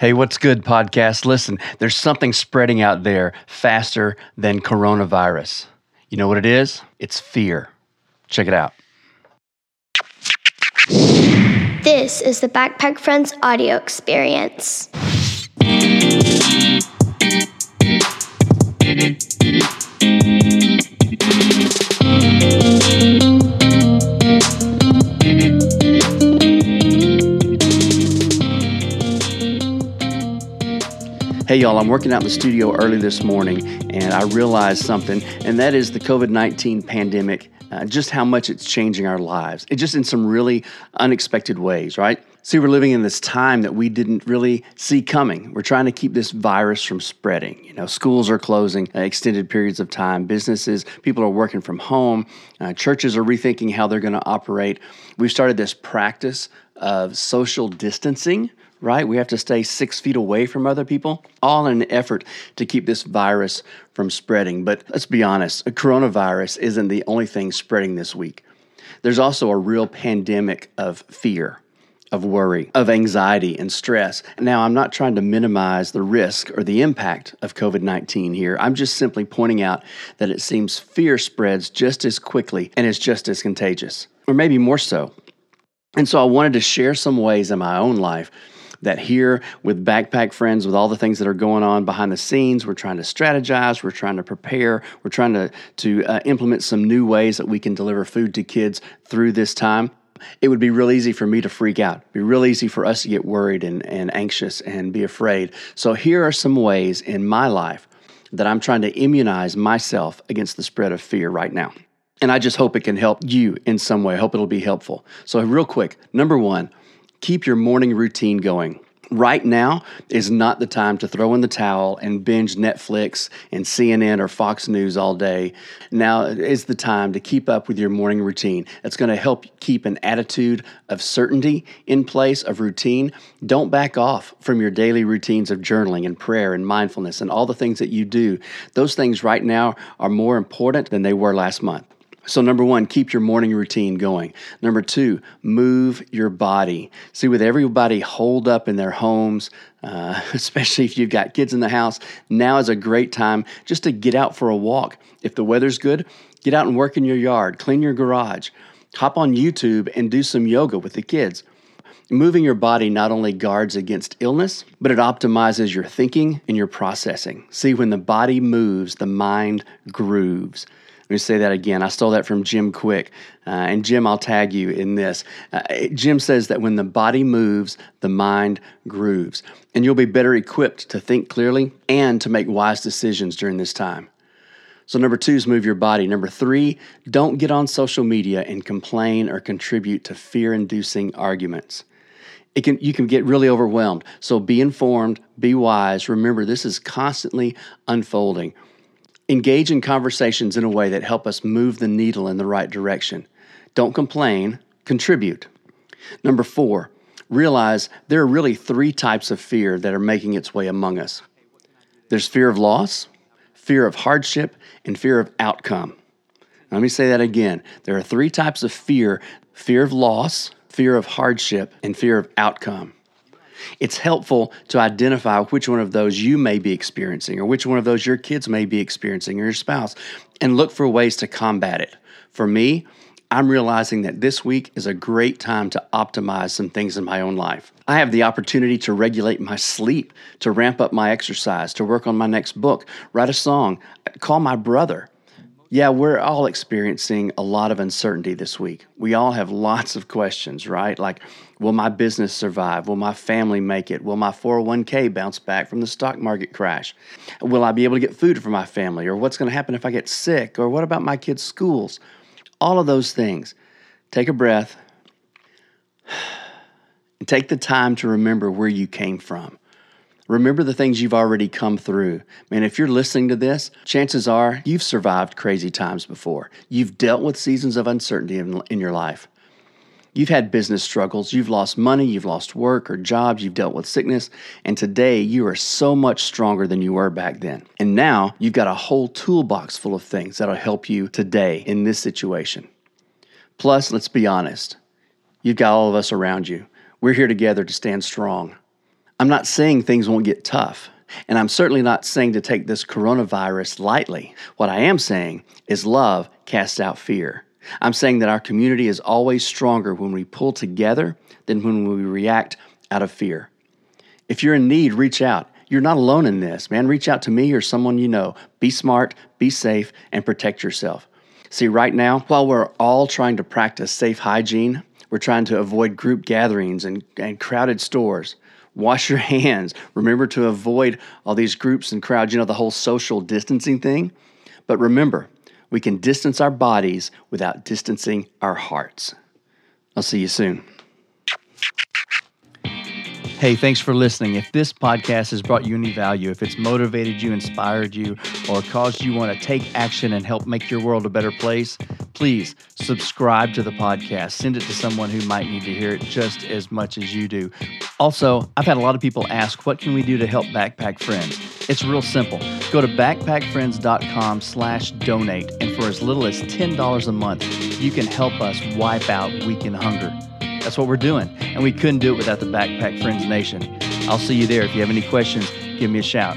Hey, what's good, podcast? Listen, there's something spreading out there faster than coronavirus. You know what it is? It's fear. Check it out. This is the Backpack Friends audio experience. Hey, y'all, I'm working out in the studio early this morning and I realized something, and that is the COVID 19 pandemic, uh, just how much it's changing our lives. It just in some really unexpected ways, right? See, we're living in this time that we didn't really see coming. We're trying to keep this virus from spreading. You know, schools are closing uh, extended periods of time, businesses, people are working from home, uh, churches are rethinking how they're going to operate. We've started this practice of social distancing right? We have to stay six feet away from other people, all in an effort to keep this virus from spreading. But let's be honest, a coronavirus isn't the only thing spreading this week. There's also a real pandemic of fear, of worry, of anxiety and stress. Now, I'm not trying to minimize the risk or the impact of COVID 19 here. I'm just simply pointing out that it seems fear spreads just as quickly and is just as contagious, or maybe more so. And so I wanted to share some ways in my own life that here with Backpack Friends, with all the things that are going on behind the scenes, we're trying to strategize, we're trying to prepare, we're trying to, to uh, implement some new ways that we can deliver food to kids through this time it would be real easy for me to freak out. It'd be real easy for us to get worried and, and anxious and be afraid. So, here are some ways in my life that I'm trying to immunize myself against the spread of fear right now. And I just hope it can help you in some way. I hope it'll be helpful. So, real quick number one, keep your morning routine going. Right now is not the time to throw in the towel and binge Netflix and CNN or Fox News all day. Now is the time to keep up with your morning routine. It's going to help keep an attitude of certainty in place, of routine. Don't back off from your daily routines of journaling and prayer and mindfulness and all the things that you do. Those things right now are more important than they were last month. So, number one, keep your morning routine going. Number two, move your body. See, with everybody holed up in their homes, uh, especially if you've got kids in the house, now is a great time just to get out for a walk. If the weather's good, get out and work in your yard, clean your garage, hop on YouTube and do some yoga with the kids. Moving your body not only guards against illness, but it optimizes your thinking and your processing. See, when the body moves, the mind grooves. Let me say that again. I stole that from Jim Kwik. Uh, and Jim, I'll tag you in this. Uh, Jim says that when the body moves, the mind grooves. And you'll be better equipped to think clearly and to make wise decisions during this time. So, number two is move your body. Number three, don't get on social media and complain or contribute to fear inducing arguments. It can, you can get really overwhelmed. So, be informed, be wise. Remember, this is constantly unfolding. Engage in conversations in a way that help us move the needle in the right direction. Don't complain, contribute. Number four, realize there are really three types of fear that are making its way among us there's fear of loss, fear of hardship, and fear of outcome. Let me say that again. There are three types of fear fear of loss, fear of hardship, and fear of outcome. It's helpful to identify which one of those you may be experiencing or which one of those your kids may be experiencing or your spouse and look for ways to combat it. For me, I'm realizing that this week is a great time to optimize some things in my own life. I have the opportunity to regulate my sleep, to ramp up my exercise, to work on my next book, write a song, call my brother. Yeah, we're all experiencing a lot of uncertainty this week. We all have lots of questions, right? Like, will my business survive? Will my family make it? Will my 401k bounce back from the stock market crash? Will I be able to get food for my family? Or what's going to happen if I get sick? Or what about my kids' schools? All of those things. Take a breath and take the time to remember where you came from. Remember the things you've already come through. Man, if you're listening to this, chances are you've survived crazy times before. You've dealt with seasons of uncertainty in, in, your life. You've had business struggles. You've lost money. You've lost work or jobs. You've dealt with sickness. And today you are so much stronger than you were back then. And now you've got a whole toolbox full of things that'll help you today in this situation. Plus, let's be honest, you've got all of us around you. We're here together to stand strong. I'm not saying things won't get tough. And I'm certainly not saying to take this coronavirus lightly. What I am saying is love casts out fear. I'm saying that our community is always stronger when we pull together than when we react out of fear. If you're in need, reach out. You're not alone in this, man. Reach out to me or someone you know. Be smart, be safe, and protect yourself. See, right now, while we're all trying to practice safe hygiene, we're trying to avoid group gatherings and, and crowded stores. Wash your hands. Remember to avoid all these groups and crowds, you know, the whole social distancing thing. But remember, we can distance our bodies without distancing our hearts. I'll see you soon. Hey, thanks for listening. If this podcast has brought you any value, if it's motivated you, inspired you, or caused you want to take action and help make your world a better place, please subscribe to the podcast. Send it to someone who might need to hear it just as much as you do. Also, I've had a lot of people ask, what can we do to help Backpack Friends? It's real simple. Go to backpackfriends.com slash donate, and for as little as $10 a month, you can help us wipe out weekend hunger. That's what we're doing. And we couldn't do it without the Backpack Friends Nation. I'll see you there. If you have any questions, give me a shout.